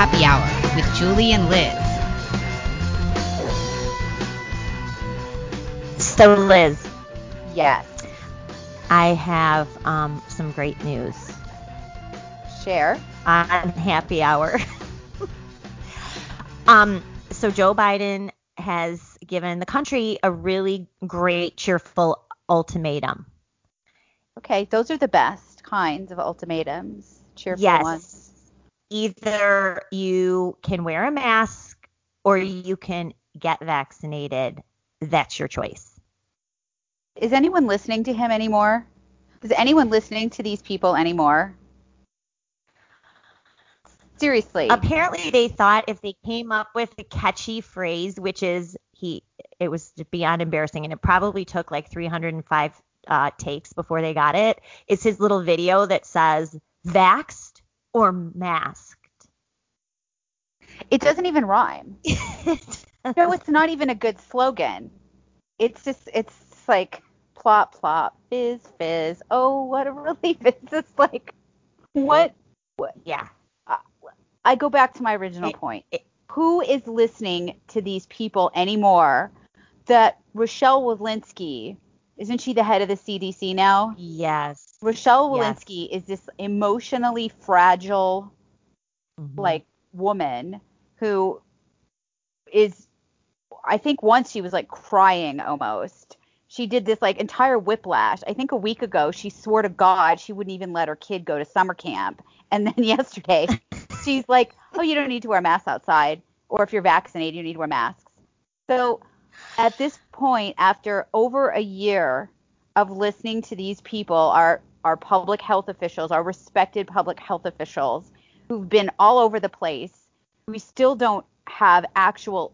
Happy Hour with Julie and Liz. So, Liz, Yes. I have um, some great news Share. on Happy Hour. um, so Joe Biden has given the country a really great, cheerful ultimatum. Okay, those are the best kinds of ultimatums. Cheerful Yes. ones. Either you can wear a mask or you can get vaccinated. That's your choice. Is anyone listening to him anymore? Is anyone listening to these people anymore? Seriously. Apparently, they thought if they came up with a catchy phrase, which is he, it was beyond embarrassing, and it probably took like 305 uh, takes before they got it. It's his little video that says "vaxxed" or "masked." it doesn't even rhyme. No, it's not even a good slogan. It's just it's like plop plop, fizz fizz. Oh, what a relief! It's just like what? what? yeah. I go back to my original It- point. it- Who is listening to these people anymore? That Rochelle Walensky, isn't she the head of the CDC now? Yes. Rochelle Yes. Walensky is this emotionally fragile Mhm. like woman who is I think once she was like crying almost. She did this like entire whiplash. I think a week ago she swore to God she wouldn't even let her kid go to summer camp. And then yesterday she's like, "Oh, you don't need to wear masks outside or if you're vaccinated, you need to wear masks." So, at this point after over a year of listening to these people, our our public health officials, our respected public health officials who've been all over the place, we still don't have actual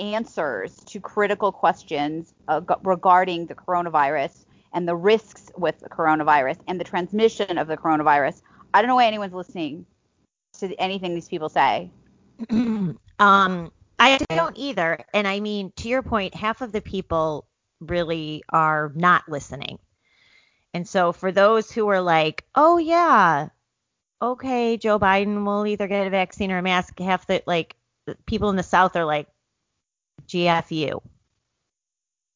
answers to critical questions uh, regarding the coronavirus and the risks with the coronavirus and the transmission of the coronavirus. I don't know why anyone's listening to anything these people say. um, I don't either. And I mean, to your point, half of the people really are not listening. And so for those who are like, oh yeah, okay, Joe Biden will either get a vaccine or a mask, half the like people in the South are like, GFU.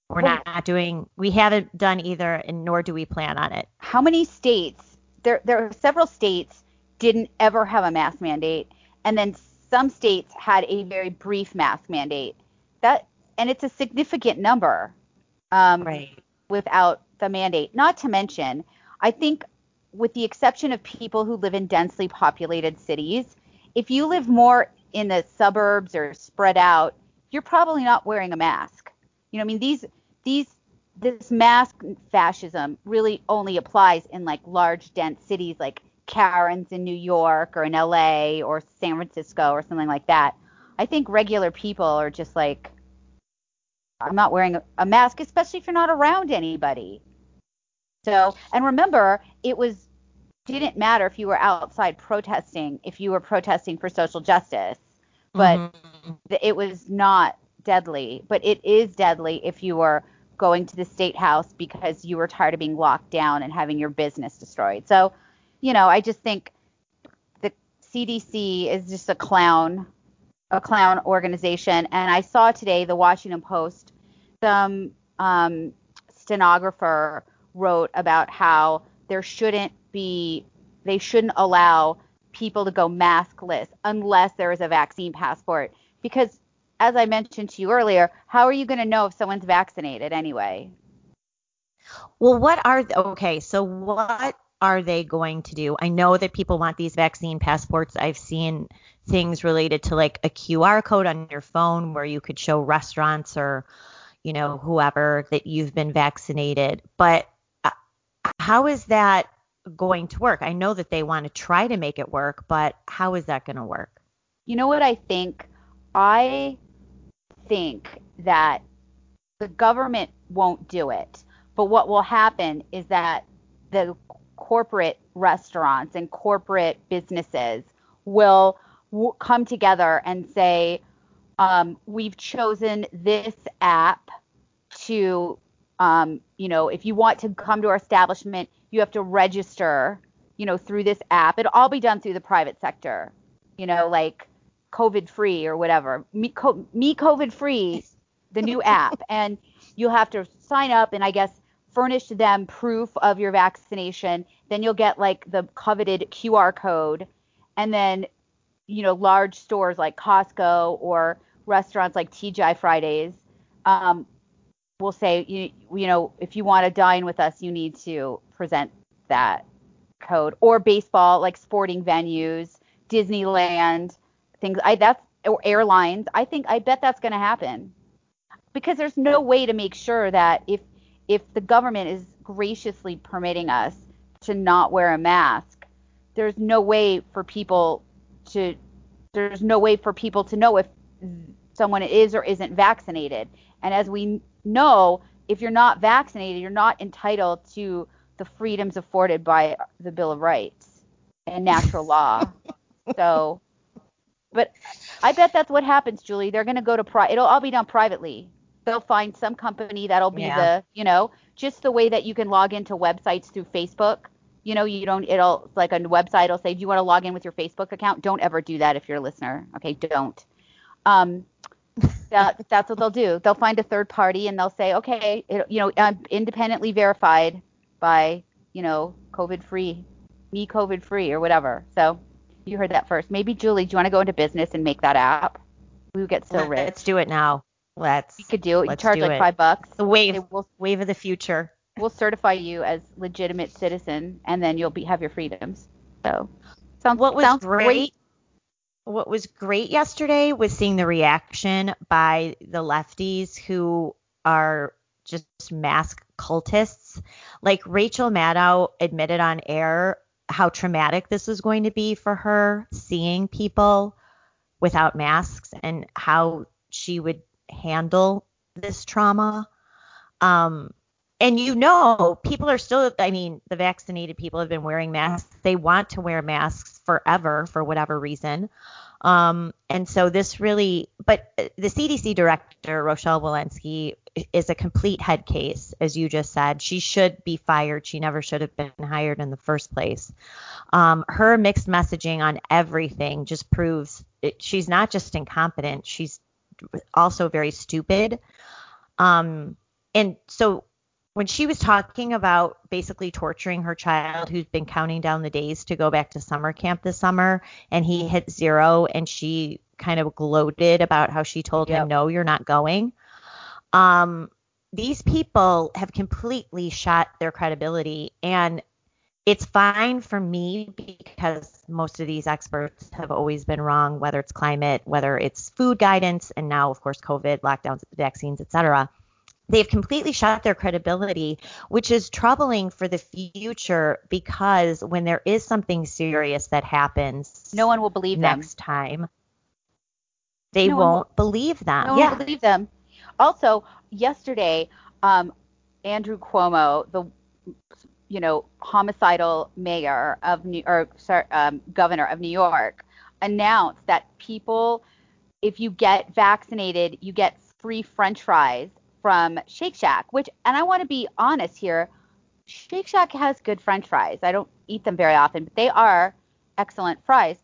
We're Well- not doing, we haven't done either, and nor do we plan on it. How many states? There, there are several states didn't ever have a mask mandate, and then some states had a very brief mask mandate. That, and it's a significant number. Um, without the mandate. Not to mention, I think, with the exception of people who live in densely populated cities, if you live more in the suburbs or spread out, you're probably not wearing a mask. You know, I mean, these these this mask fascism really only applies in like large dense cities like Karen's in New York or in LA or San Francisco or something like that. I think regular people are just like I'm not wearing a, a mask, especially if you're not around anybody. So, and remember, it was didn't matter if you were outside protesting, if you were protesting for social justice, but Mhm. it was not deadly. But it is deadly if you were going to the state house because you were tired of being locked down and having your business destroyed. So, you know, I just think the CDC is just a clown, a clown organization. And I saw today the Washington Post, some um, stenographer wrote about how there shouldn't be, they shouldn't allow people to go maskless unless there is a vaccine passport. Because, as I mentioned to you earlier, how are you going to know if someone's vaccinated anyway? Well, what are okay? So what are they going to do? I know that people want these vaccine passports. I've seen things related to like a QR code on your phone where you could show restaurants or you know whoever that you've been vaccinated. But how is that going to work? I know that they want to try to make it work, but how is that going to work? You know what I think? I think that the government won't do it. But what will happen is that the corporate restaurants and corporate businesses will w- come together and say, um, we've chosen this app to, um, you know, if you want to come to our establishment, you have to register, you know, through this app. It'll all be done through the private sector, you know, like COVID free or whatever. Me, co- me COVID free, the new app, and you'll have to sign up and I guess furnish them proof of your vaccination. Then you'll get like the coveted QR code, and then you know large stores like Costco or restaurants like TGI Fridays um, will say you you know if you want to dine with us, you need to present that code or baseball like sporting venues, Disneyland, things. I that's or airlines. I think I bet that's going to happen because there's no way to make sure that if if the government is graciously permitting us to not wear a mask, there's no way for people to there's no way for people to know if someone is or isn't vaccinated. And as we know, if you're not vaccinated, you're not entitled to the freedoms afforded by the Bill of Rights and natural law. So, but I bet that's what happens, Julie. They're going to go to pri- it'll all be done privately. They'll find some company that'll be Yeah. the, you know, just the way that you can log into websites through Facebook. You know, you don't, it'll, like a website, it'll say, do you want to log in with your Facebook account? Don't ever do that if you're a listener. Okay, don't. Um, that, that's what they'll do. They'll find a third party and they'll say, okay, it, you know, um, independently verified by, you know, COVID free, me COVID free or whatever. So you heard that first. Maybe Julie, do you want to go into business and make that app? We would get so rich. Let's do it now. Let's. You could do it. You charge like it. five bucks. The wave, we'll, wave of the future. we'll certify you as legitimate citizen, and then you'll be have your freedoms. So sounds What was sounds great, what was great yesterday was seeing the reaction by the lefties who are just mask cultists. Like Rachel Maddow admitted on air how traumatic this was going to be for her seeing people without masks and how she would handle this trauma. Um, and you know, people are still, I mean, the vaccinated people have been wearing masks. They want to wear masks forever for whatever reason. Um, and so this really, but the CDC director, Rochelle Walensky, is a complete head case, as you just said. She should be fired. She never should have been hired in the first place. Um, her mixed messaging on everything just proves it, she's not just incompetent, she's also very stupid. Um, and so when she was talking about basically torturing her child who's been counting down the days to go back to summer camp this summer and he hit zero and she kind of gloated about how she told Yep. him no you're not going um these people have completely shot their credibility and it's fine for me because most of these experts have always been wrong whether it's climate whether it's food guidance and now of course covid lockdowns vaccines etc they've completely shot their credibility, which is troubling for the future because when there is something serious that happens no one will believe them. next time, they No won't believe them. No one yeah. will believe them. Also, yesterday, um, Andrew Cuomo, the you know homicidal mayor of New or sorry, um, governor of New York, announced that people, if you get vaccinated, you get free French fries from Shake Shack. Which, and I want to be honest here, Shake Shack has good French fries. I don't eat them very often, but they are excellent fries.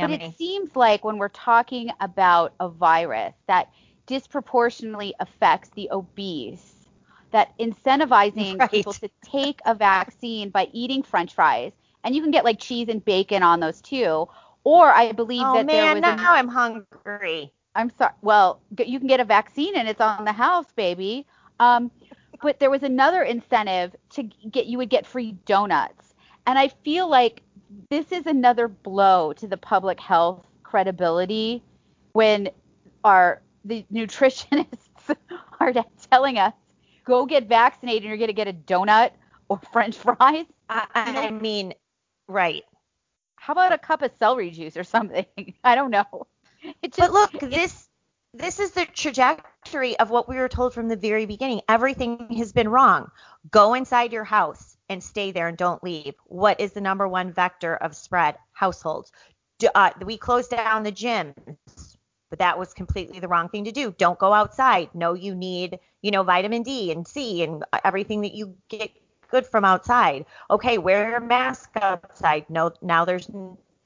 But it seems like when we're talking about a virus that disproportionately affects the obese, that incentivizing Right. people to take a vaccine by eating french fries, and you can get like cheese and bacon on those too, or I believe oh that there was. Oh man, now I'm hungry. I'm sorry. Well, you can get a vaccine and it's on the house, baby. Um, but there was another incentive to get you would get free donuts, and I feel like this is another blow to the public health credibility when our the nutritionists are telling us go get vaccinated and you're going to get a donut or French fries. I, I mean, right. How about a cup of celery juice or something? I don't know. Just, But look, this this is the trajectory of what we were told from the very beginning. Everything has been wrong. Go inside your house and stay there and don't leave. What is the number one vector of spread? Households. Do, uh, we closed down the gyms, but that was completely the wrong thing to do. Don't go outside. No, you need, you know, vitamin D and C and everything that you get good from outside. Okay, wear a mask outside. No, now there's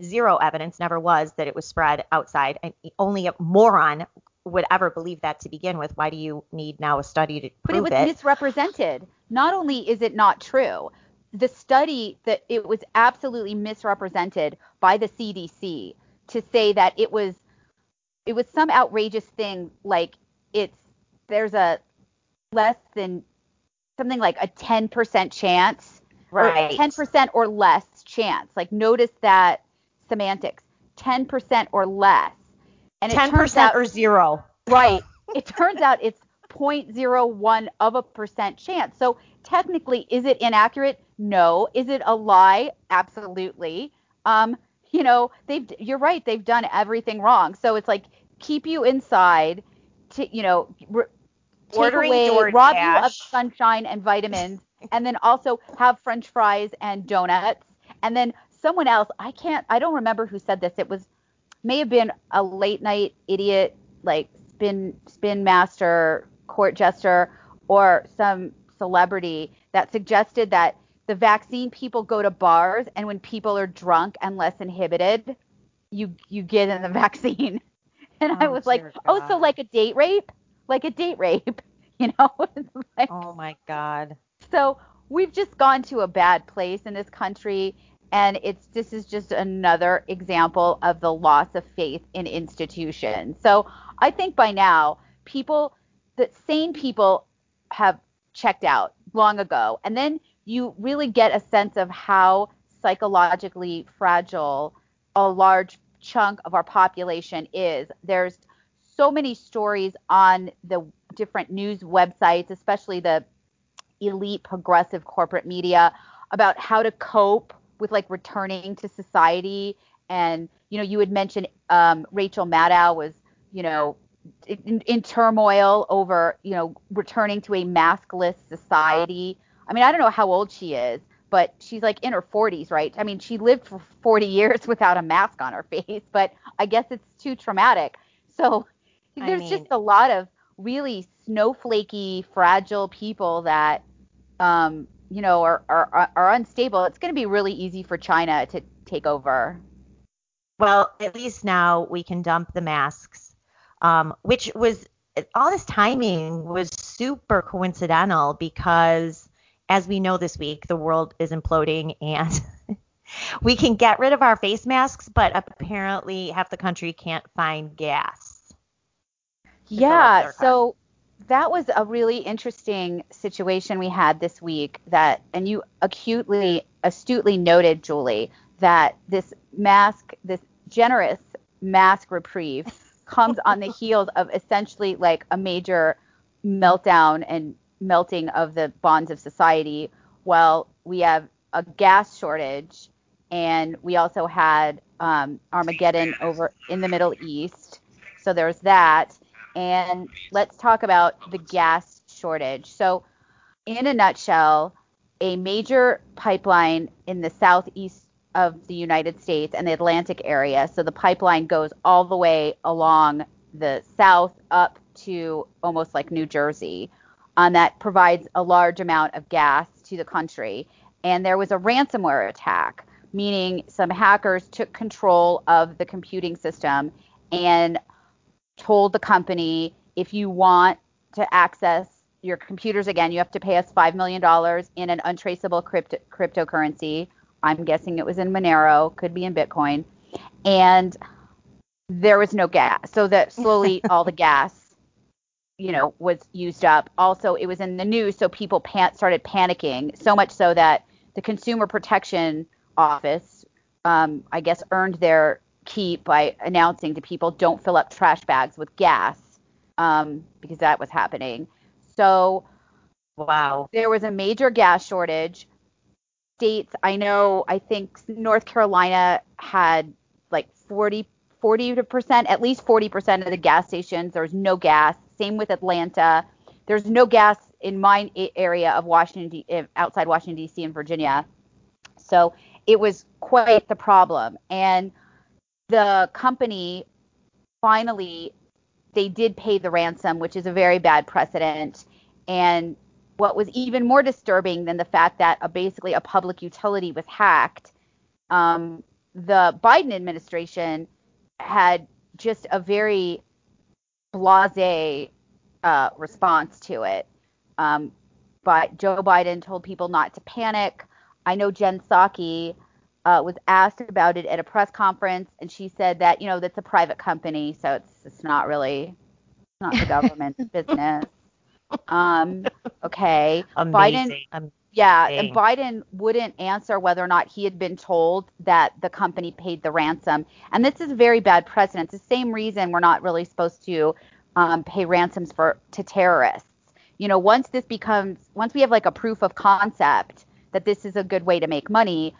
zero evidence, never was, that it was spread outside. And only a moron would ever believe that to begin with. Why do you need now a study to but it prove was it? misrepresented. Not only is it not true, the study that it was absolutely misrepresented by the CDC to say that it was it was some outrageous thing like it's there's a less than something like a 10% chance Right. or 10% or less chance like notice that semantics 10% or less and it Ten turns percent out or zero. Right. It turns out it's 0.01 of a percent chance. So technically, is it inaccurate? No. Is it a lie? Absolutely. Um, you know, they've you're right. They've done everything wrong. So it's like keep you inside, to you know, re- take away, rob you of sunshine and vitamins, and then also have French fries and donuts, and then someone else. I can't. I don't remember who said this. It was may have been a late night idiot like spin spin master court jester or some celebrity that suggested that the vaccine people go to bars and when people are drunk and less inhibited you you get in the vaccine and i Oh, was like dear oh so like a date rape like a date rape you know Like, Oh my God. so we've just gone to a bad place in this country and it's this is just another example of the loss of faith in institutions. So I think by now people that sane people have checked out long ago and then you really get a sense of how psychologically fragile a large chunk of our population is. There's so many stories on the different news websites, especially the elite progressive corporate media about how to cope with like returning to society. And you know you had mentioned um, rachel maddow was you know in, in turmoil over you know returning to a maskless society. I mean i don't know how old she is but she's like in her 40s right? I mean she lived for 40 years without a mask on her face but i guess it's too traumatic. So I there's mean- just a lot of really snowflakey fragile people that um, you know, are, are, are unstable, it's going to be really easy for China to take over. Well, at least now we can dump the masks, um, which was all this timing was super coincidental because, as we know this week, the world is imploding and we can get rid of our face masks, but apparently half the country can't find gas. Yeah, so that was a really interesting situation we had this week that and you acutely astutely noted Julie that this mask this generous mask reprieve comes on the heels of essentially like a major meltdown and melting of the bonds of society. While we have a gas shortage and we also had um, Armageddon over in the Middle East. So there's that and let's talk about the gas shortage. So, in a nutshell, a major pipeline in the southeast of the United States and the Atlantic area. So, the pipeline goes all the way along the south up to almost like New Jersey, um, that provides a large amount of gas to the country. And there was a ransomware attack, meaning some hackers took control of the computing system and told the company if you want to access your computers again, you have to pay us $5 million in an untraceable crypto- cryptocurrency. I'm guessing it was in Monero, could be in Bitcoin. And there was no gas. So that slowly all the gas, you know, was used up. Also, it was in the news, so people pan- started panicking, so much so that the Consumer Protection Office, um, I guess, earned their keep by announcing to people don't fill up trash bags with gas um, because that was happening. So Wow. there was a major gas shortage. States, I know, I think North Carolina had like 40, 40%, at least 40% of the gas stations. There's no gas. Same with Atlanta. There's no gas in my area of Washington, D- eh, outside Washington, D.C. and Virginia. So it was quite the problem. And the company finally they did pay the ransom, which is a very bad precedent. And what was even more disturbing than the fact that a, basically a public utility was hacked um, the Biden administration had just a very blase uh, response to it. Um, but Joe Biden told people not to panic. I know Jen Psaki uh, was asked about it at a press conference, and she said that you know that's a private company, so it's it's not really it's not the government's business. Um, okay, Amazing. Biden. Yeah, and Biden wouldn't answer whether or not he had been told that the company paid the ransom. And this is a very bad precedent. It's the same reason we're not really supposed to um, pay ransoms for to terrorists. You know, once this becomes, once we have like a proof of concept that this is a good way to make money,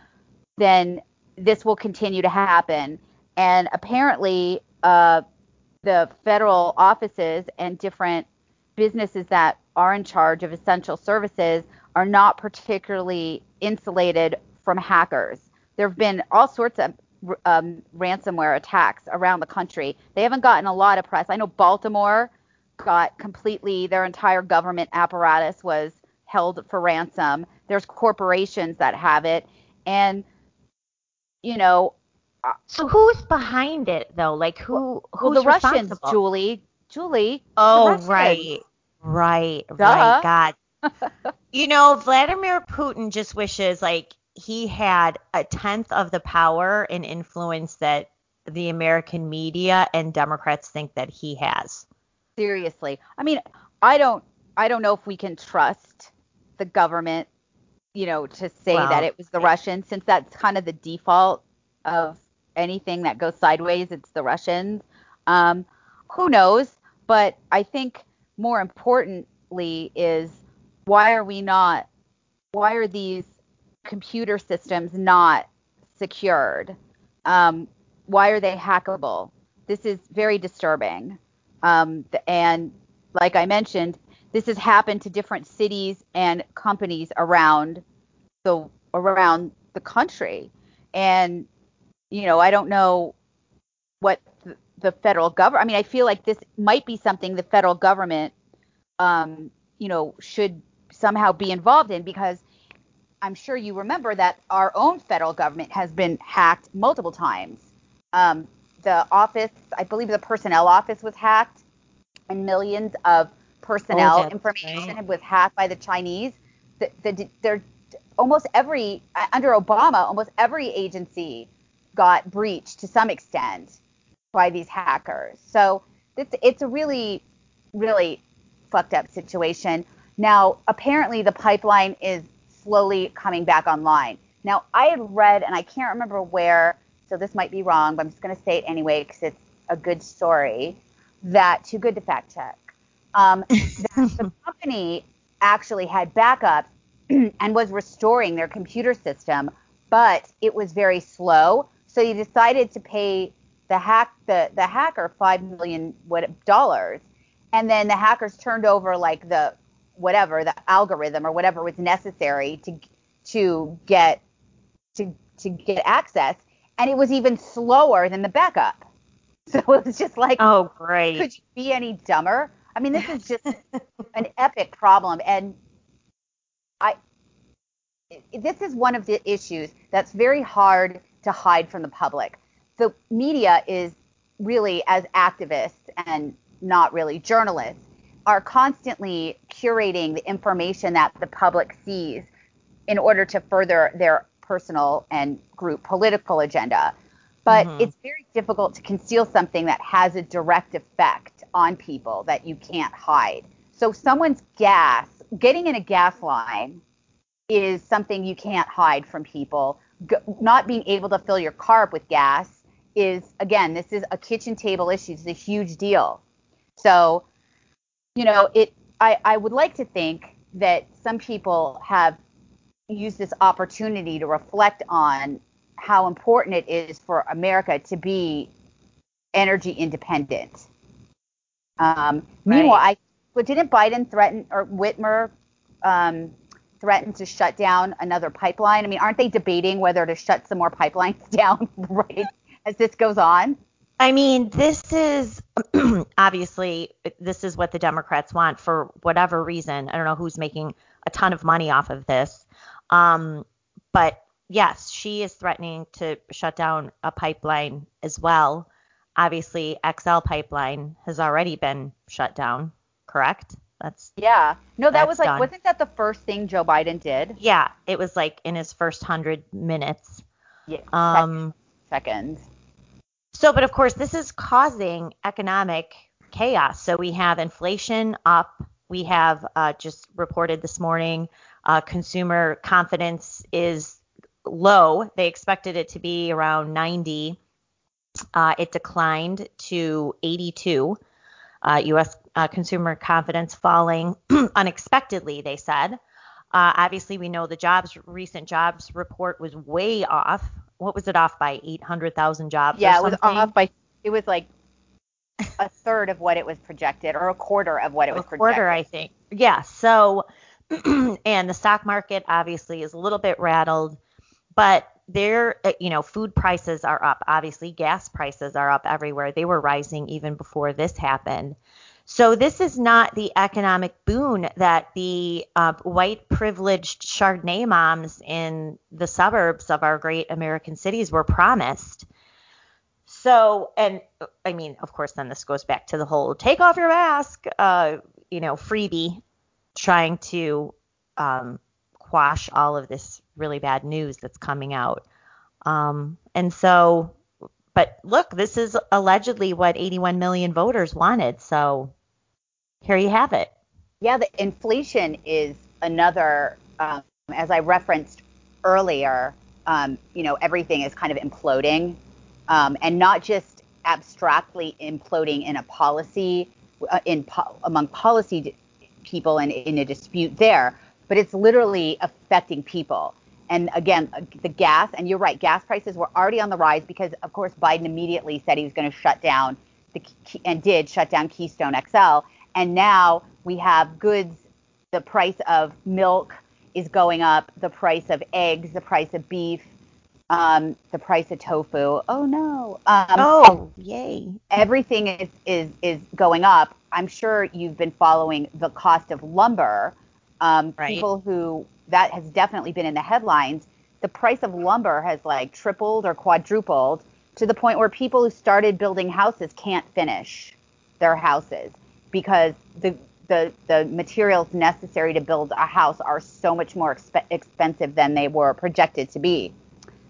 then this will continue to happen. And apparently, uh, the federal offices and different businesses that are in charge of essential services are not particularly insulated from hackers. There have been all sorts of um, ransomware attacks around the country. They haven't gotten a lot of press. I know Baltimore got completely, their entire government apparatus was held for ransom. There's corporations that have it. And, you know, uh, So who's behind it though? Like who? well, Who's the Russians. Julie, Julie. Oh, right. Right. Duh. Right. God. you know, Vladimir Putin just wishes like he had a tenth of the power and influence that the American media and Democrats think that he has. seriously i mean i don't i don't know if we can trust the government you know to say Well, that it was the russians since that's kind of the default of anything that goes sideways it's the russians. Um, who knows? But i think more importantly is why are we not why are these computer systems not secured? Um, why are they hackable? This is very disturbing. Um, and like I mentioned, this has happened to different cities and companies around the around the country. And you know, I don't know what th- the federal government. I mean, I feel like this might be something the federal government, um, you know, should somehow be involved in because I'm sure you remember that our own federal government has been hacked multiple times. Um, the office, I believe the personnel office was hacked, and millions of personnel Oh, information right. was hacked by the Chinese. The, the, they're, almost every, uh, under Obama, almost every agency got breached to some extent by these hackers. So it's, it's a really, really fucked up situation. Now, apparently, the pipeline is slowly coming back online. Now, I had read, and I can't remember where, so this might be wrong, but I'm just going to say it anyway because it's a good story. That too good to fact check. Um, the company actually had backups and was restoring their computer system, but it was very slow. So he decided to pay the hack the, the hacker five million what dollars, and then the hackers turned over like the whatever the algorithm or whatever was necessary to to get to to get access, and it was even slower than the backup. So it was just like, Oh, great. could you be any dumber? I mean, this is just an epic problem, and I this is one of the issues that's very hard to hide from the public. The media is really, as activists and not really journalists, are constantly curating the information that the public sees in order to further their personal and group political agenda. But Mhm. it's very difficult to conceal something that has a direct effect on people that you can't hide. So someone's gas, getting in a gas line is something you can't hide from people. G- not being able to fill your car up with gas is, again, this is a kitchen table issue. It's a huge deal. So, you know, it. I, I would like to think that some people have used this opportunity to reflect on how important it is for America to be energy independent. Um, Meanwhile, I but didn't Biden threaten or Whitmer um, threaten to shut down another pipeline? I mean, aren't they debating whether to shut some more pipelines down right as this goes on? I mean, this is obviously this is what the Democrats want for whatever reason. I don't know who's making a ton of money off of this. Um, but yes, she is threatening to shut down a pipeline as well. Obviously, XL pipeline has already been shut down, correct? That's Yeah. No, that was like, done. wasn't that the first thing Joe Biden did? yeah, it was like in his first 100 minutes. Yeah. Um seconds. So, but of course, this is causing economic chaos. So we have inflation up. We have uh, just reported this morning uh, consumer confidence is low. They expected it to be around 90. Uh, it declined to 82. Uh, U.S. Uh, consumer confidence falling unexpectedly, they said. Uh, obviously, we know the jobs recent jobs report was way off. What was it off by? 800,000 jobs. Yeah, it was off by it was like a third of what it was projected or a quarter of what it was projected. a quarter. I think. Yeah. So, and the stock market obviously is a little bit rattled, but there, uh, you know, food prices are up. Obviously, gas prices are up everywhere. They were rising even before this happened. So this is not the economic boon that the uh, white privileged Chardonnay moms in the suburbs of our great American cities were promised. So, and I mean, of course, then this goes back to the whole take off your mask, uh, you know, freebie trying to um, quash all of this really bad news that's coming out. Um, and so, but look, this is allegedly what 81 million voters wanted. So here you have it. Yeah, the inflation is another, um, as I referenced earlier. Um, you know, everything is kind of imploding, um, and not just abstractly imploding in a policy, uh, in po- among policy people and in a dispute there, but it's literally affecting people. And again, uh, the gas, and you're right, gas prices were already on the rise because, of course, Biden immediately said he was going to shut down the and did shut down Keystone XL. And now we have goods, the price of milk is going up, the price of eggs, the price of beef, um, the price of tofu. Oh no. Um, Oh, yay. everything is, is is going up. I'm sure you've been following the cost of lumber. Um, Right. People who that has definitely been in the headlines. The price of lumber has like tripled or quadrupled to the point where people who started building houses can't finish their houses because the the the materials necessary to build a house are so much more expe- expensive than they were projected to be.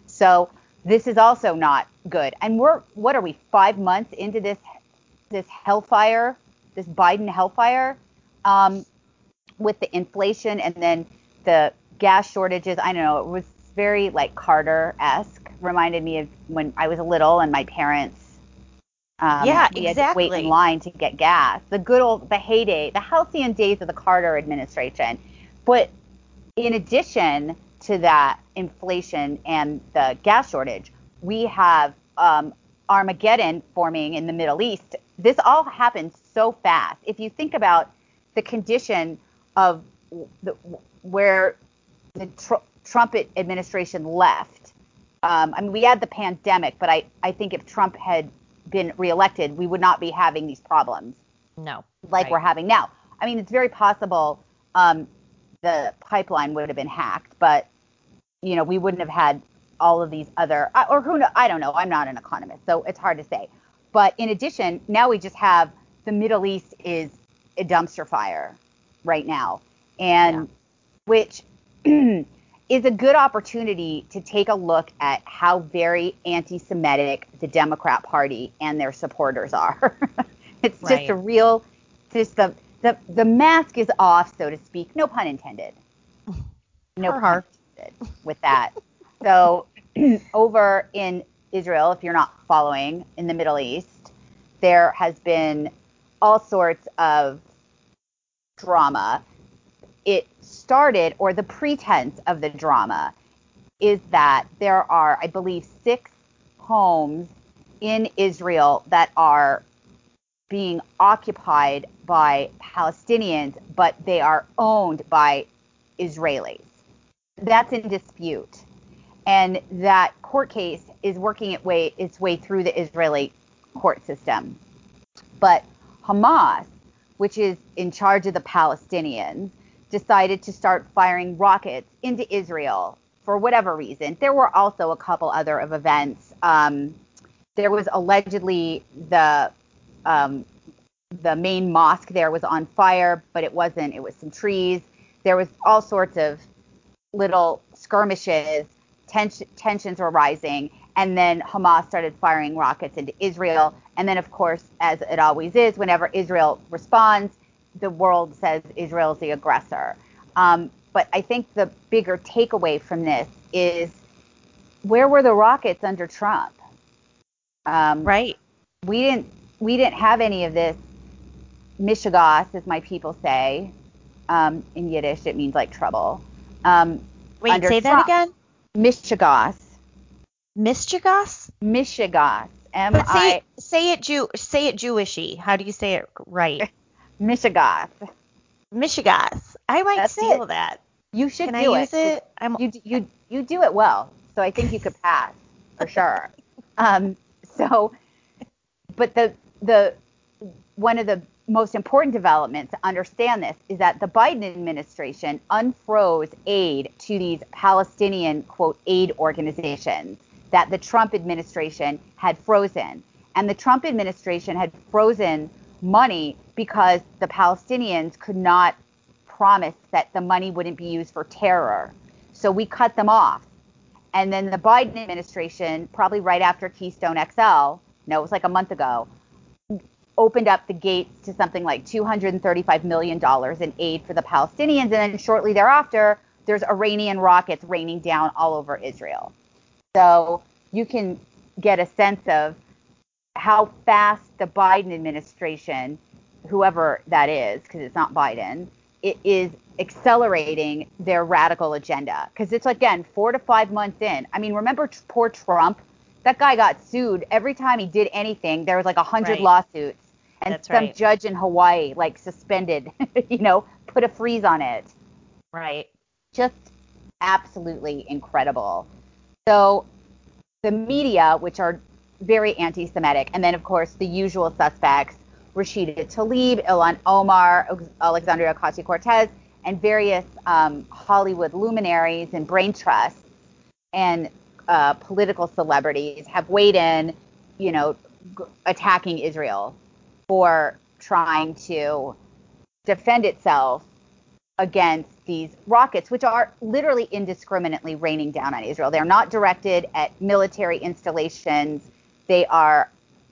So this is also not good. And we're what are we five months into this this hellfire, this Biden hellfire, um, with the inflation and then the gas shortages. I don't know. It was very like Carter esque. Reminded me of when I was little and my parents. Um, Yeah, we had to wait in line to get gas. The good old, the heyday, the halcyon days of the Carter administration. But in addition to that inflation and the gas shortage, we have um, Armageddon forming in the Middle East. This all happens so fast. If you think about the condition of the, where the tr- Trump administration left, um, I mean, we had the pandemic, but I, I think if Trump had been reelected, we would not be having these problems No. like Right. we're having now. I mean, it's very possible um, the pipeline would have been hacked, but you know, we wouldn't have had all of these other, uh, or who know, I don't know. I'm not an economist, so it's hard to say. But in addition, now we just have the Middle East is a dumpster fire right now, and Yeah. which is a good opportunity to take a look at how very anti-Semitic the Democrat Party and their supporters are. it's just a real, just the, the the mask is off, so to speak. No pun intended. No pun intended with that. So over in Israel, if you're not following, in the Middle East, there has been all sorts of drama. It started, or the pretense of the drama, is that there are, I believe, six homes in Israel that are being occupied by Palestinians, but they are owned by Israelis. That's in dispute. And that court case is working its way, its way through the Israeli court system. But Hamas, which is in charge of the Palestinians, decided to start firing rockets into Israel for whatever reason. There were also a couple other of events. Um, there was allegedly the um, the main mosque there was on fire, but it wasn't. It was some trees. There was all sorts of little skirmishes. Tens- tensions were rising, and then Hamas started firing rockets into Israel. And then, of course, as it always is, whenever Israel responds, the world says Israel's the aggressor. Um, but I think the bigger takeaway from this is where were the rockets under Trump? Um, right. We didn't we didn't have any of this mishigas, as my people say. Um, in Yiddish, it means like trouble. Um, Wait, say Trump. that again. Mishigas. Mischigas? Mischigas. M I. Say it Jew. Say it Jewishy. How do you say it right? Mischigas. Mischigas. I might That's steal it. that. You should Can do I use it. I'm, you you you do it well, so I think you could pass for sure. um. So, but the the one of the most important developments to understand this is that the Biden administration unfroze aid to these Palestinian quote aid organizations that the Trump administration had frozen. And the Trump administration had frozen money because the Palestinians could not promise that the money wouldn't be used for terror. So we cut them off. And then the Biden administration, probably right after Keystone XL, no, it was like a month ago, opened up the gates to something like $235 million in aid for the Palestinians. And then shortly thereafter, there's Iranian rockets raining down all over Israel. So you can get a sense of how fast the Biden administration, whoever that is, because it's not Biden, it is accelerating their radical agenda. Because it's again four to five months in. I mean, remember poor Trump? That guy got sued every time he did anything. There was like a hundred right. lawsuits and That's some right. judge in Hawaii like suspended, you know, put a freeze on it. Right. Just absolutely incredible. So the media, which are very anti-Semitic, and then of course the usual suspects: Rashida Tlaib, Ilhan Omar, Alexandria Ocasio-Cortez, and various um, Hollywood luminaries and brain trusts and uh, political celebrities have weighed in, you know, g- attacking Israel for trying to defend itself against these rockets, which are literally indiscriminately raining down on Israel. They're not directed at military installations. They are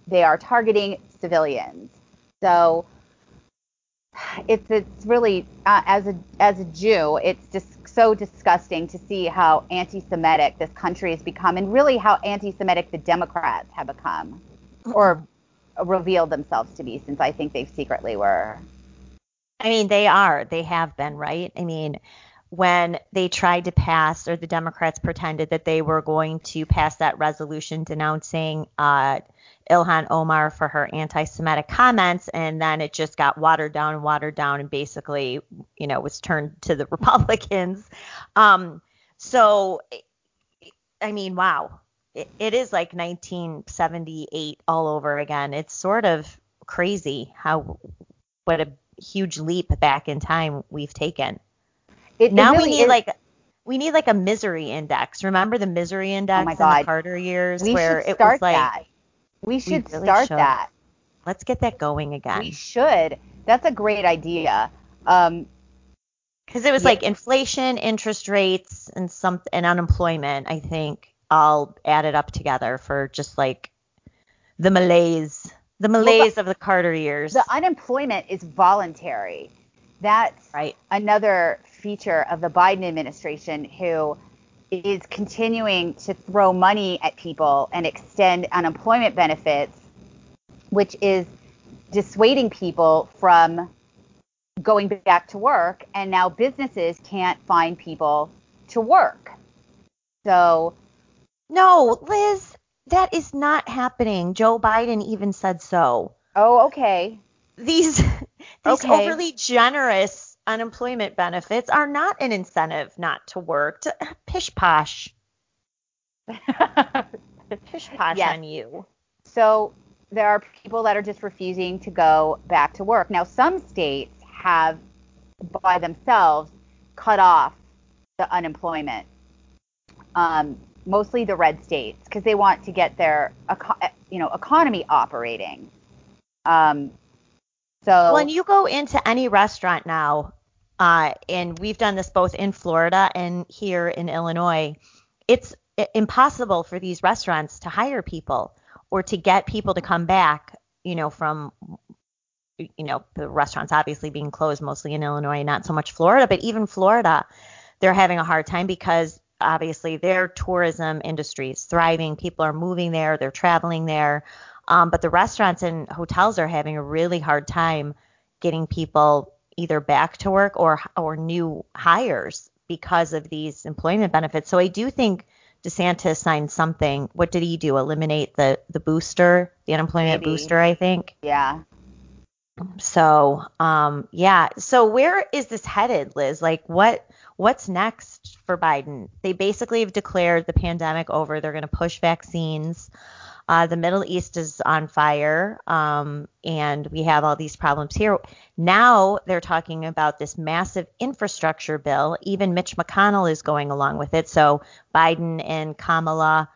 they are targeting civilians. So it's it's really uh, as a as a Jew, it's just so disgusting to see how anti-Semitic this country has become, and really how anti-Semitic the Democrats have become, or revealed themselves to be, since I think they secretly were. I mean, they are. They have been, right? I mean, when they tried to pass, or the Democrats pretended that they were going to pass that resolution denouncing uh, Ilhan Omar for her anti-Semitic comments, and then it just got watered down and watered down, and basically, you know, was turned to the Republicans. Um, so, I mean, wow, it is like 1978 all over again. It's sort of crazy how what a huge leap back in time we've taken. It, now it really we need is. like we need like a misery index. Remember the misery index oh in the Carter years we where it was like that. we should we really start should. that. Let's get that going again. We should. That's a great idea. Um, because it was yeah. like inflation, interest rates, and some and unemployment. I think all added up together for just like the malaise the malaise well, of the Carter years. The unemployment is voluntary. That's right. another feature of the Biden administration who is continuing to throw money at people and extend unemployment benefits, which is dissuading people from going back to work. And now businesses can't find people to work. So. No, Liz, that is not happening. Joe Biden even said so. Oh, okay. These these okay. overly generous unemployment benefits are not an incentive not to work. To, pish posh. pish posh yes. on you. So there are people that are just refusing to go back to work. Now, some states have by themselves cut off the unemployment um, mostly the red states, because they want to get their you know economy operating. Um, so when you go into any restaurant now, uh, and we've done this both in Florida and here in Illinois, it's impossible for these restaurants to hire people or to get people to come back, you know, from you know, the restaurants obviously being closed mostly in Illinois, not so much Florida, but even Florida, they're having a hard time because obviously their tourism industry is thriving. People are moving there, they're traveling there. Um, but the restaurants and hotels are having a really hard time getting people either back to work or or new hires because of these employment benefits. So I do think DeSantis signed something. What did he do? Eliminate the the booster, the unemployment Maybe. booster, I think. yeah, So, um, yeah. So where is this headed, Liz? Like, what what's next for Biden? They basically have declared the pandemic over. They're going to push vaccines. Uh, the Middle East is on fire, um, and we have all these problems here. Now they're talking about this massive infrastructure bill. Even Mitch McConnell is going along with it. So Biden and Kamala.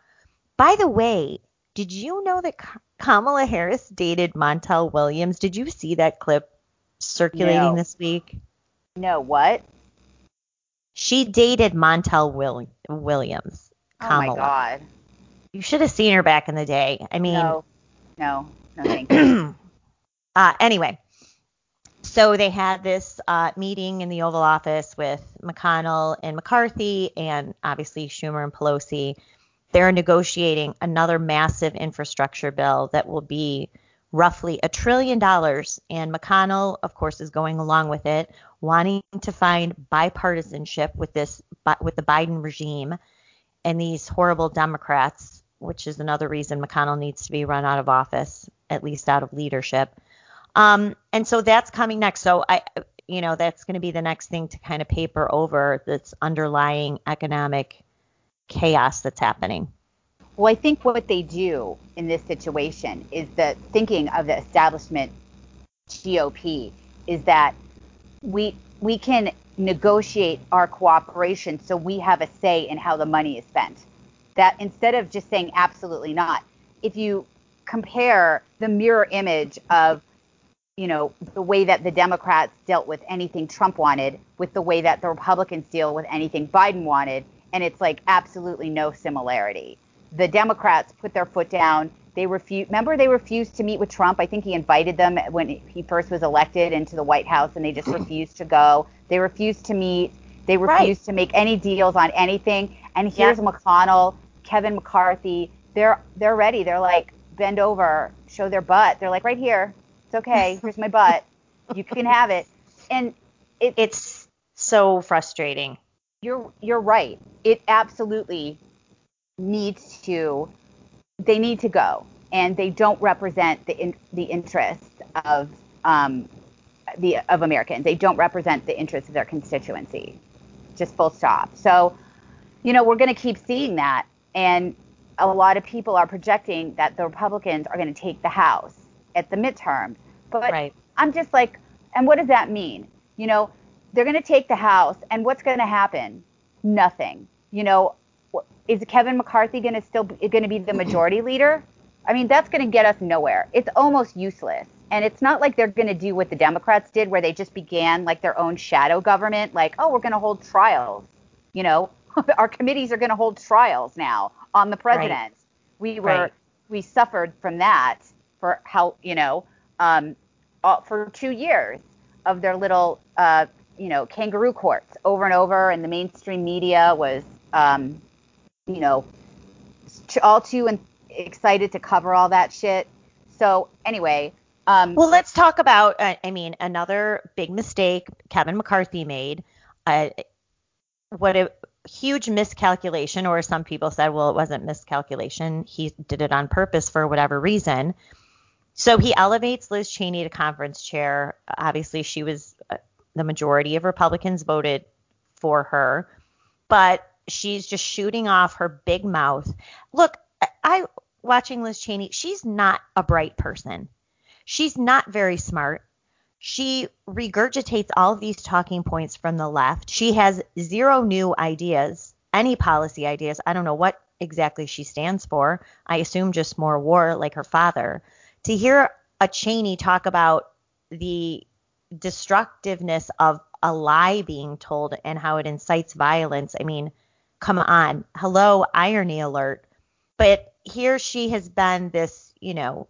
By the way, did you know that Kamala Harris dated Montel Williams? Did you see that clip circulating No. this week? no, what? She dated Montel Will- Williams. Oh Kamala. my God. You should have seen her back in the day. I mean, no, no, no, thank you. uh, anyway, so they had this uh, meeting in the Oval Office with McConnell and McCarthy, and obviously Schumer and Pelosi. They're negotiating another massive infrastructure bill that will be roughly a trillion dollars. And McConnell, of course, is going along with it, wanting to find bipartisanship with this with the Biden regime and these horrible Democrats, which is another reason McConnell needs to be run out of office, at least out of leadership. Um, and so that's coming next. So I, you know, that's going to be the next thing to kind of paper over this underlying economic chaos that's happening. Well, I think what they do in this situation is the thinking of the establishment GOP is that we we can negotiate our cooperation so we have a say in how the money is spent. That instead of just saying absolutely not, if you compare the mirror image of you know the way that the Democrats dealt with anything Trump wanted with the way that the Republicans deal with anything Biden wanted, and it's like absolutely no similarity. The Democrats put their foot down. They refused. Remember, they refused to meet with Trump. I think he invited them when he first was elected into the White House, and they just refused to go. They refused to meet. They Right. refused to make any deals on anything. And here's McConnell, Kevin McCarthy. They're they're ready. They're like bend over, show their butt. They're like right here. It's okay. Here's my butt. You can have it. And it, It's so frustrating. you're you're right. It absolutely needs to. They need to go, and they don't represent the in, the interests of um, the of Americans. They don't represent the interests of their constituency. Just full stop. So, you know, we're going to keep seeing that, and a lot of people are projecting that the Republicans are going to take the House at the midterm. But Right. I'm just like, and what does that mean? You know, they're going to take the House, and what's going to happen? Nothing. You know, is Kevin McCarthy going to still going to be the majority leader? I mean, that's going to get us nowhere. It's almost useless. And it's not like they're going to do what the Democrats did, where they just began like their own shadow government, like, oh, we're going to hold trials. You know, our committees are going to hold trials now on the president. We were Right. we suffered from that for how you know um, all, for two years of their little uh, you know kangaroo courts over and over, and the mainstream media was um, you know all too in- excited to cover all that shit. So anyway, um, Well, let's talk about, uh, I mean, another big mistake Kevin McCarthy made. Uh, what a huge miscalculation, or some people said, well, it wasn't miscalculation. He did it on purpose for whatever reason. So he elevates Liz Cheney to conference chair. Obviously, she was uh, the majority of Republicans voted for her, but she's just shooting off her big mouth. Look, I, watching Liz Cheney, she's not a bright person. She's not very smart. She regurgitates all of these talking points from the left. She has zero new ideas. any policy ideas. I don't know what exactly she stands for. I assume just more war like her father. To hear a Cheney talk about the destructiveness of a lie being told and how it incites violence. I mean, come on. Hello, irony alert. But here she has been this, you know,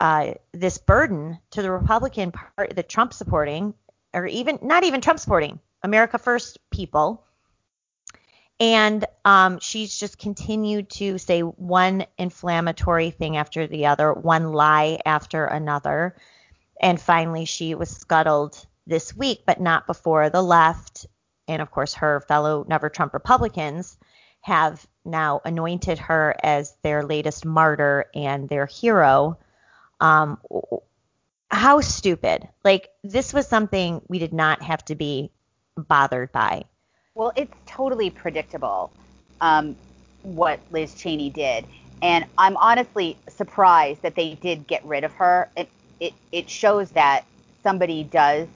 uh, this burden to the Republican Party, the Trump supporting, or even not even Trump supporting, America First people. And um, she's just continued to say one inflammatory thing after the other, one lie after another. And finally, she was scuttled this week, but not before the left and, of course, her fellow Never Trump Republicans have now anointed her as their latest martyr and their hero. Um, how stupid. Like, this was something we did not have to be bothered by. Well, it's totally predictable um, what Liz Cheney did. And I'm honestly surprised that they did get rid of her. It, it, it shows that somebody does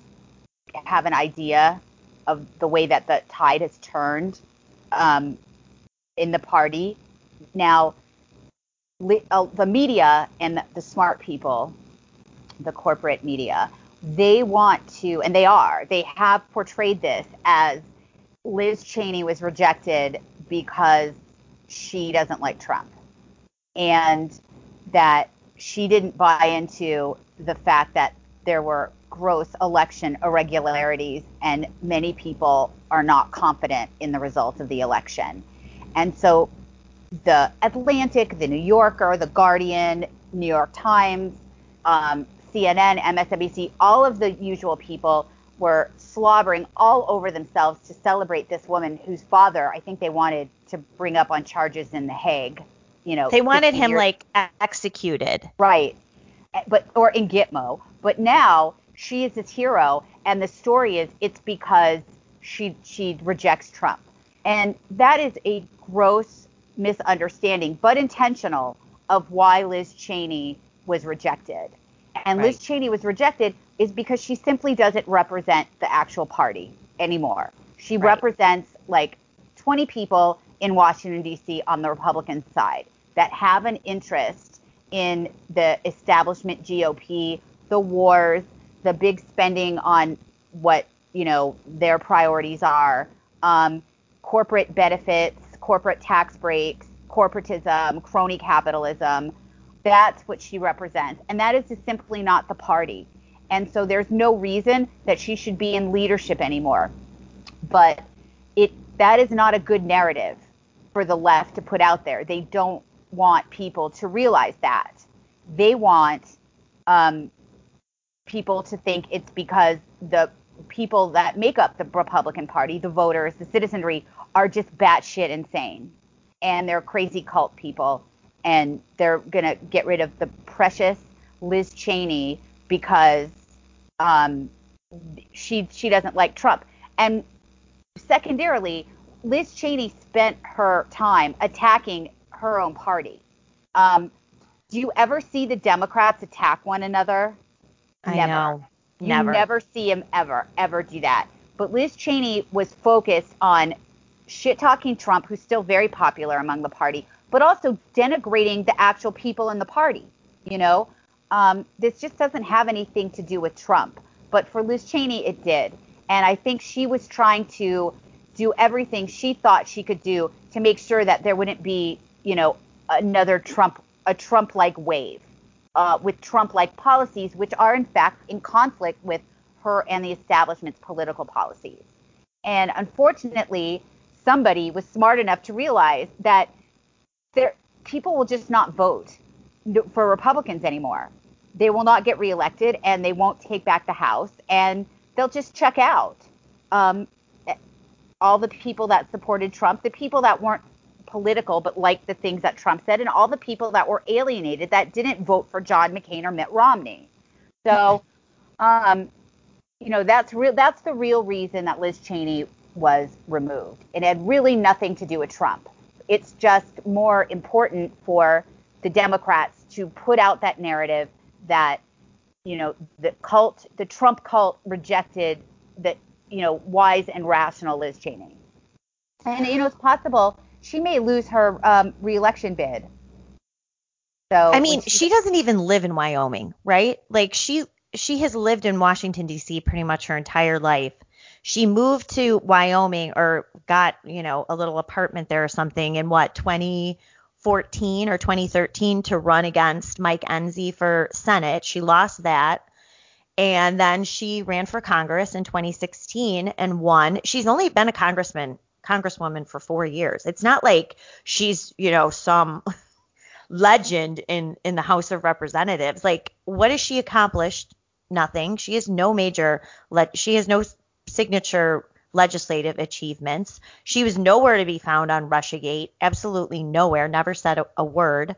have an idea of the way that the tide has turned um, in the party. Now, Uh, the media and the, the smart people, the corporate media, they want to, and they are, they have portrayed this as Liz Cheney was rejected because she doesn't like Trump. And that she didn't buy into the fact that there were gross election irregularities and many people are not confident in the results of the election. And so the Atlantic, the New Yorker, the Guardian, New York Times, um, CNN, MSNBC, all of the usual people were slobbering all over themselves to celebrate this woman whose father I think they wanted to bring up on charges in The Hague. You know, they wanted him years. like executed. Right. But or in Gitmo. But now she is his hero and the story is it's because she she rejects Trump. And that is a gross misunderstanding, but intentional of why Liz Cheney was rejected. And right. Liz Cheney was rejected is because she simply doesn't represent the actual party anymore. She right. represents like 20 people in Washington, D.C. on the Republican side that have an interest in the establishment GOP, the wars, the big spending on what, you know, their priorities are, um, corporate benefits, corporate tax breaks, corporatism, crony capitalism. That's what she represents. And that is simply not the party. And so there's no reason that she should be in leadership anymore. But it that is not a good narrative for the left to put out there. They don't want people to realize that. They want um, people to think it's because the people that make up the Republican Party, the voters, the citizenry, are just batshit insane. And they're crazy cult people. And they're going to get rid of the precious Liz Cheney because um, she she doesn't like Trump. And secondarily, Liz Cheney spent her time attacking her own party. Um, do you ever see the Democrats attack one another? I never. know. Never. You never see them ever, ever do that. But Liz Cheney was focused on shit talking Trump, who's still very popular among the party, but also denigrating the actual people in the party. You know, um, this just doesn't have anything to do with Trump. But for Liz Cheney, it did. And I think she was trying to do everything she thought she could do to make sure that there wouldn't be, you know, another Trump, a Trump like wave uh, with Trump like policies, which are in fact in conflict with her and the establishment's political policies. And unfortunately, somebody was smart enough to realize that there, people will just not vote for Republicans anymore. They will not get reelected and they won't take back the House and they'll just check out. Um, all the people that supported Trump, the people that weren't political but liked the things that Trump said, and all the people that were alienated that didn't vote for John McCain or Mitt Romney. So, um, you know, that's real. That's the real reason that Liz Cheney was removed. It had really nothing to do with Trump. It's just more important for the Democrats to put out that narrative that you know the cult, the Trump cult, rejected the you know wise and rational Liz Cheney. And you know, it's possible she may lose her um, reelection bid. So I mean, she, she doesn't even live in Wyoming, right? Like she she has lived in Washington D.C. pretty much her entire life. She moved to Wyoming or got, you know, a little apartment there or something in what 2014 or 2013 to run against Mike Enzi for Senate. She lost that. And then she ran for Congress in 2016 and won. She's only been a congressman, congresswoman for four years. It's not like she's, you know, some legend in in the House of Representatives. Like, what has she accomplished? Nothing. She has no major. Le- she has no signature legislative achievements. She was nowhere to be found on Russiagate. Absolutely nowhere. Never said a, a word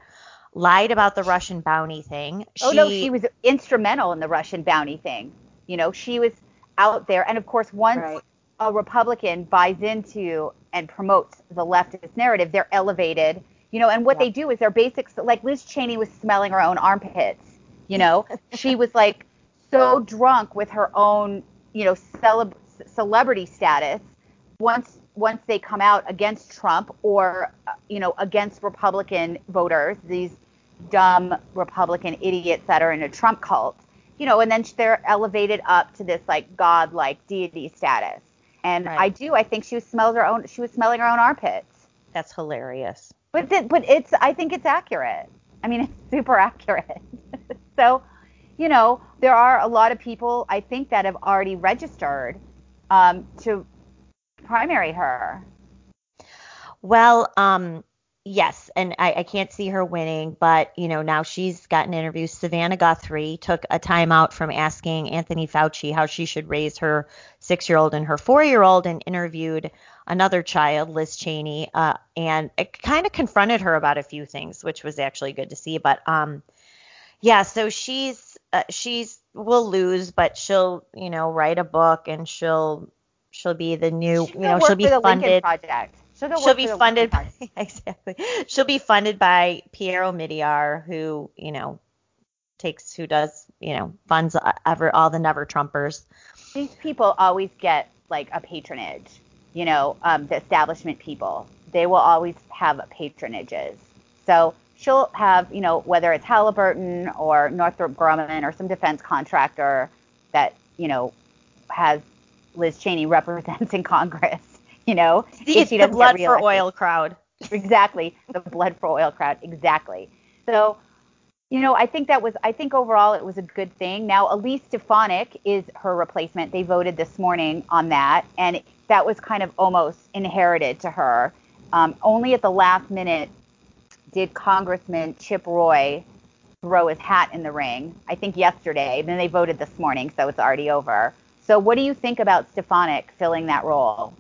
lied about the Russian bounty thing. She, oh no, she was instrumental in the Russian bounty thing. You know, she was out there, and of course, once right. a Republican buys into and promotes the leftist narrative, they're elevated. You know, and what yeah. they do is they're basic. Like Liz Cheney was smelling her own armpits. You know, she was like so drunk with her own, you know, celeb- celebrity status. Once once they come out against Trump or you know against Republican voters, these dumb Republican idiots that are in a Trump cult, you know, and then they're elevated up to this like god-like deity status. And right. I do, I think she was smells her own, she was smelling her own armpits. That's hilarious. But th- but it's, I think it's accurate. I mean, it's super accurate. so, you know, there are a lot of people I think that have already registered um, to primary her. Well, um, Yes, and I, I, can't see her winning, but you know now she's gotten interviews. Savannah Guthrie took a timeout from asking Anthony Fauci how she should raise her six-year-old and her four-year-old, and interviewed another child, Liz Cheney, uh, and it kind of confronted her about a few things, which was actually good to see. But um, yeah, so she's uh, she's will lose, but she'll you know write a book and she'll she'll be the new you know she'll be funded. Project. She'll, She'll be funded by, exactly. She'll be funded by Pierre Omidyar, who you know takes who does you know funds ever all the never Trumpers. These people always get like a patronage. You know, um, the establishment people. They will always have patronages. So she'll have, you know, whether it's Halliburton or Northrop Grumman or some defense contractor that, you know, has Liz Cheney represents in Congress you know, the, the blood for oil crowd. exactly, the blood for oil crowd. Exactly. So, you know, I think that was, I think overall it was a good thing. Now, Elise Stefanik is her replacement. They voted this morning on that, and that was kind of almost inherited to her. Um, only at the last minute did Congressman Chip Roy throw his hat in the ring. I think yesterday. Then they voted this morning, so it's already over. So, what do you think about Stefanik filling that role?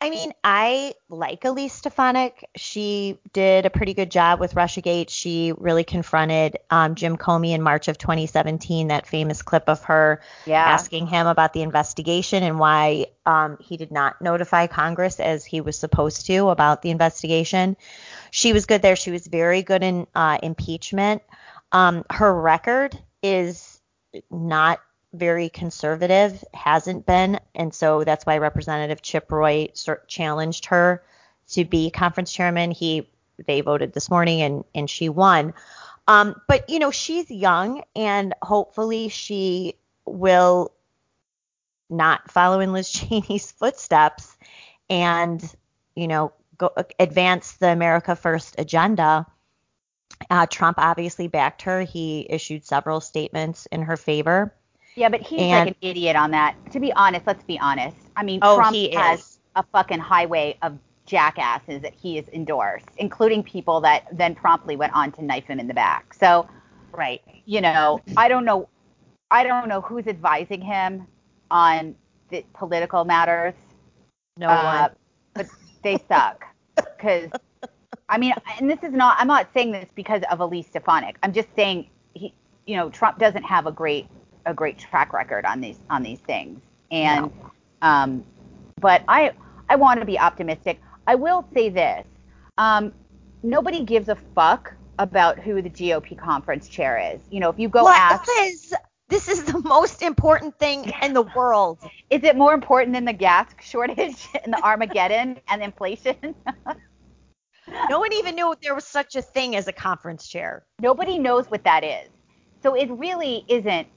I mean, I like Elise Stefanik. She did a pretty good job with Russiagate. She really confronted um, Jim Comey in March of 2017, that famous clip of her yeah. asking him about the investigation and why um, he did not notify Congress as he was supposed to about the investigation. She was good there. She was very good in uh, impeachment. Um, her record is not very conservative, hasn't been, and so that's why Representative Chip Roy challenged her to be conference chairman. He they voted this morning and and she won. Um, but you know she's young and hopefully she will not follow in Liz Cheney's footsteps and you know go advance the America First agenda. Uh, Trump obviously backed her. He issued several statements in her favor. Yeah, but he's and, like an idiot on that. To be honest, let's be honest. I mean, oh, Trump has is. a fucking highway of jackasses that he has endorsed, including people that then promptly went on to knife him in the back. So, right, you know, I don't know, I don't know who's advising him on the political matters. No uh, one. But they suck because. I mean, and this is not, I'm not saying this because of Elise Stefanik. I'm just saying he, you know, Trump doesn't have a great a great track record on these on these things. And no. um, but I I want to be optimistic. I will say this: um, nobody gives a fuck about who the GOP conference chair is. You know, if you go well, ask, Liz, This is the most important thing in the world. Is it more important than the gas shortage and the Armageddon and inflation? no one even knew there was such a thing as a conference chair. Nobody knows what that is. So it really isn't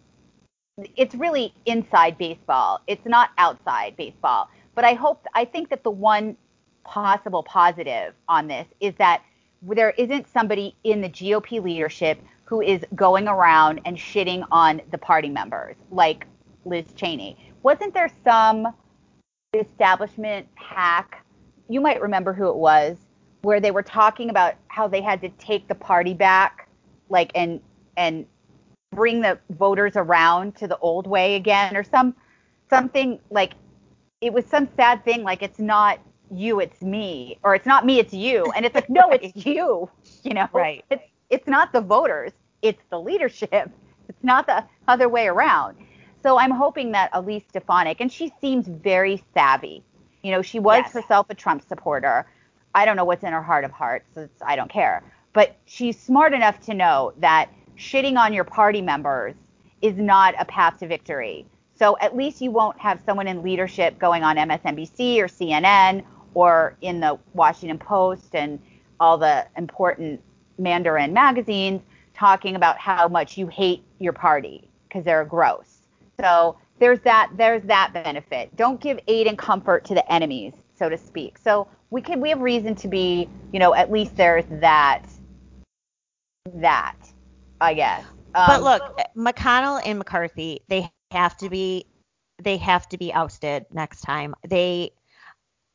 it's really inside baseball. It's not outside baseball. But I hope I think that the one possible positive on this is that there isn't somebody in the GOP leadership who is going around and shitting on the party members like Liz Cheney. Wasn't there some establishment hack? You might remember who it was, where they were talking about how they had to take the party back, like and and bring the voters around to the old way again, or some something like it was some sad thing like it's not you, it's me, or it's not me, it's you. And it's like, no, it's you. You know, right? It's it's not the voters, it's the leadership. It's not the other way around. So I'm hoping that Elise Stefanik, and she seems very savvy. You know, she was yes. herself a Trump supporter. I don't know what's in her heart of hearts. So I don't care. But she's smart enough to know that shitting on your party members is not a path to victory. So at least you won't have someone in leadership going on MSNBC or CNN or in the Washington Post and all the important Mandarin magazines talking about how much you hate your party because they're gross. So there's that there's that benefit. Don't give aid and comfort to the enemies, so to speak. So we can we have reason to be, you know, at least there's that that, I guess. Um, but look, McConnell and McCarthy, they have to be they have to be ousted next time. They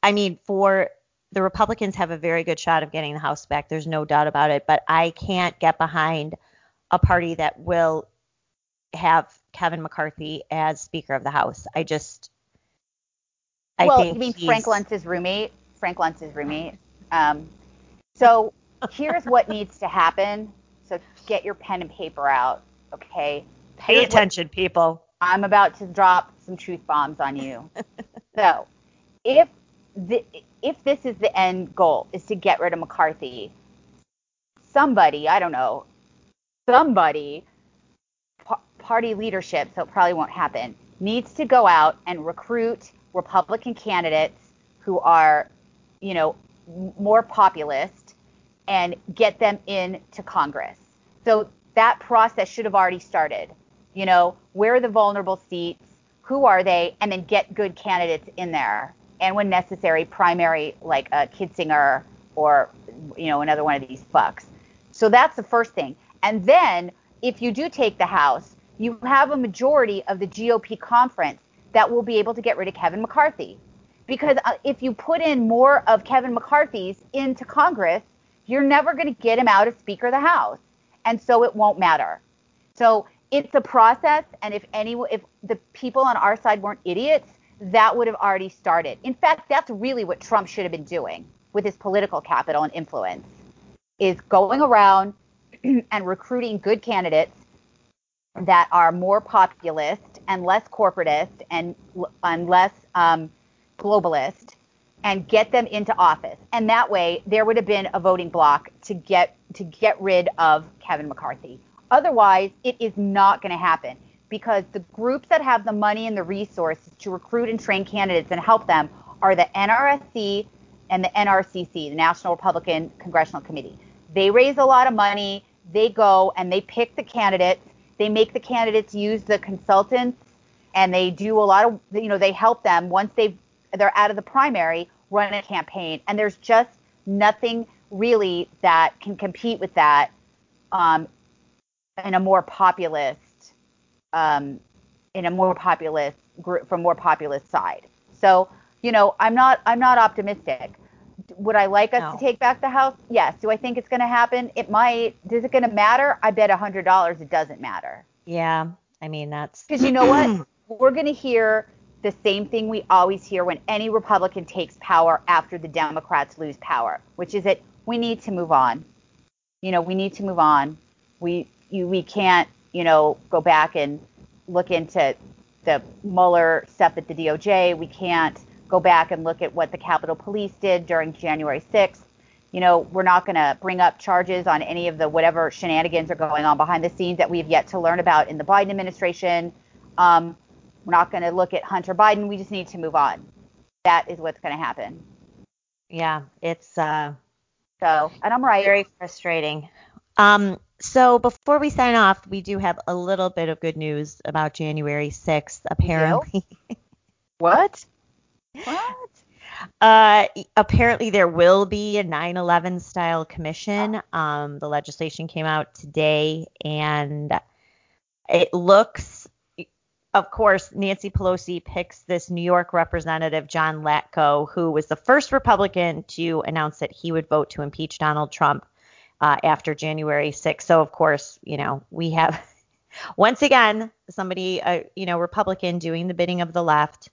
I mean, for the Republicans have a very good shot of getting the House back. There's no doubt about it. But I can't get behind a party that will have Kevin McCarthy as Speaker of the House. I just, I well, you mean Frank Luntz's roommate? Frank Luntz's roommate. Um, so here's what needs to happen. So get your pen and paper out, okay? Pay here's attention, people. I'm about to drop some truth bombs on you. so if the, if this is the end goal, is to get rid of McCarthy, somebody, I don't know, somebody, party leadership, so it probably won't happen, needs to go out and recruit Republican candidates who are, you know, more populist and get them into Congress. So that process should have already started. You know, where are the vulnerable seats? Who are they? And then get good candidates in there and when necessary, primary like a Kinzinger or you know another one of these fucks. So that's the first thing. And then if you do take the House, you have a majority of the GOP conference that will be able to get rid of Kevin McCarthy. Because uh, if you put in more of Kevin McCarthy's into Congress, you're never going to get him out as Speaker of the House. And so it won't matter. So it's a process. And if any, if the people on our side weren't idiots, that would have already started. In fact, that's really what Trump should have been doing with his political capital and influence is going around and recruiting good candidates that are more populist and less corporatist and, and less um, globalist and get them into office. And that way there would have been a voting bloc to get to get rid of Kevin McCarthy. Otherwise, it is not going to happen because the groups that have the money and the resources to recruit and train candidates and help them are the NRSC and the NRCC, the National Republican Congressional Committee. They raise a lot of money, they go and they pick the candidates, they make the candidates use the consultants and they do a lot of you know, they help them once they they're out of the primary run a campaign and there's just nothing really that can compete with that um, in a more populist um, in a more populous group from more populous side. So, you know, I'm not I'm not optimistic. Would I like us no. to take back the house? Yes. Do I think it's going to happen? It might. Is it going to matter? I bet a hundred dollars it doesn't matter. Yeah. I mean that's because you know what we're going to hear the same thing we always hear when any Republican takes power after the Democrats lose power, which is that we need to move on. You know, we need to move on. We you, we can't you know, go back and look into the Mueller stuff at the DOJ. We can't go back and look at what the Capitol Police did during January 6th. you know, we're not going to bring up charges on any of the whatever shenanigans are going on behind the scenes that we've yet to learn about in the Biden administration. Um, we're not going to look at Hunter Biden. We just need to move on. That is what's going to happen. Yeah, it's uh, so, and I'm right. Very frustrating. Um, so before we sign off, we do have a little bit of good news about January 6th. Apparently. what? What? Uh, apparently there will be a 9/11 style commission. Um, the legislation came out today, and it looks. Of course, Nancy Pelosi picks this New York representative, John Katko, who was the first Republican to announce that he would vote to impeach Donald Trump uh, after January 6th. So, of course, you know, we have once again somebody, uh, you know, Republican doing the bidding of the left.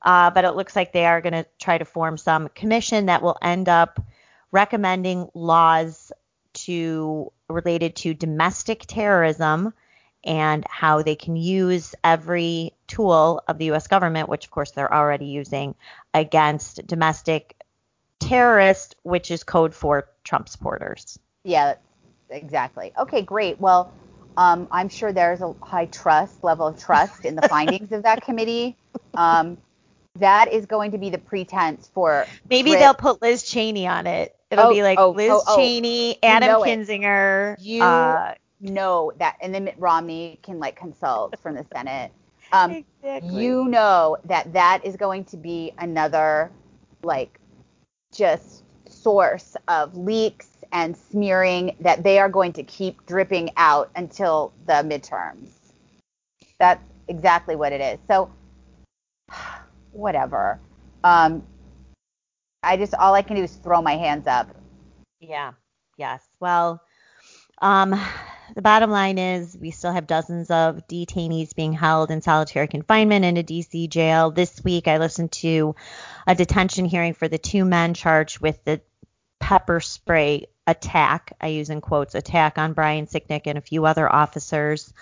Uh, but it looks like they are going to try to form some commission that will end up recommending laws to related to domestic terrorism and how they can use every tool of the U.S. government, which of course they're already using, against domestic terrorists, which is code for Trump supporters. Yeah, exactly. Okay, great. Well, um, I'm sure there's a high trust level of trust in the findings of that committee. Um, that is going to be the pretense for maybe they'll put Liz Cheney on it. It'll oh, be like oh, Liz oh, oh. Cheney, Adam you know Kinzinger. It. You uh, know that, and then Mitt Romney can like consult from the Senate. Um, exactly. You know that that is going to be another like just source of leaks and smearing that they are going to keep dripping out until the midterms. That's exactly what it is. So, whatever. Um, I just all I can do is throw my hands up. Yeah. Yes. Well, um, the bottom line is we still have dozens of detainees being held in solitary confinement in a DC jail. This week I listened to a detention hearing for the two men charged with the pepper spray attack, I use in quotes, attack on Brian Sicknick and a few other officers.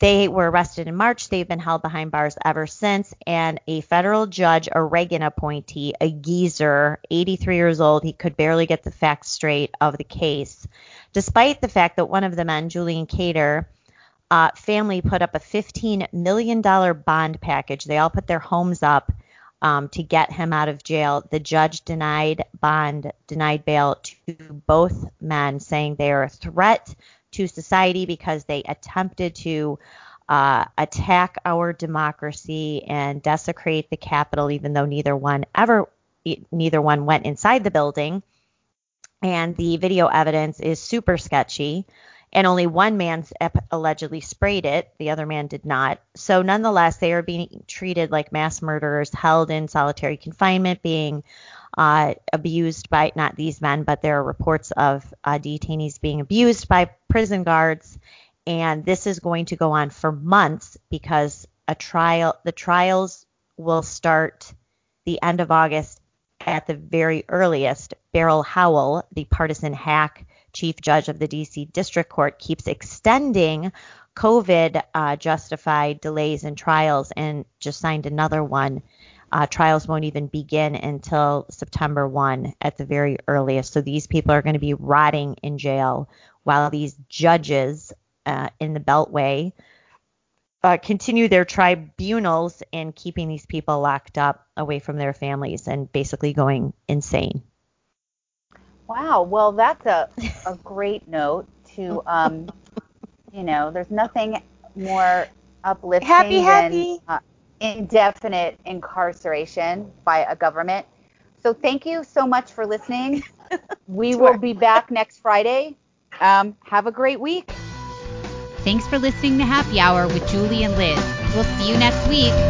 They were arrested in March. They've been held behind bars ever since. And a federal judge, a Reagan appointee, a geezer, 83 years old, he could barely get the facts straight of the case, despite the fact that one of the men, Julian Khater, uh, family put up a $15 million bond package. They all put their homes up um, to get him out of jail. The judge denied bond, denied bail to both men, saying they are a threat to society because they attempted to uh, attack our democracy and desecrate the Capitol, even though neither one ever, neither one went inside the building. And the video evidence is super sketchy and only one man allegedly sprayed it. The other man did not. So, nonetheless, they are being treated like mass murderers, held in solitary confinement, being uh, abused by not these men, but there are reports of uh, detainees being abused by prison guards. And this is going to go on for months because a trial, the trials will start the end of August at the very earliest. Beryl Howell, the partisan hack chief judge of the DC District Court keeps extending COVID uh, justified delays in trials and just signed another one. Uh, trials won't even begin until September 1 at the very earliest. So these people are going to be rotting in jail while these judges uh, in the Beltway uh, continue their tribunals and keeping these people locked up away from their families and basically going insane. Wow. Well, that's a, a great note to, um, you know, there's nothing more uplifting happy, happy. than uh, indefinite incarceration by a government. So thank you so much for listening. We will be back next Friday. Um, have a great week. Thanks for listening to Happy Hour with Julie and Liz. We'll see you next week.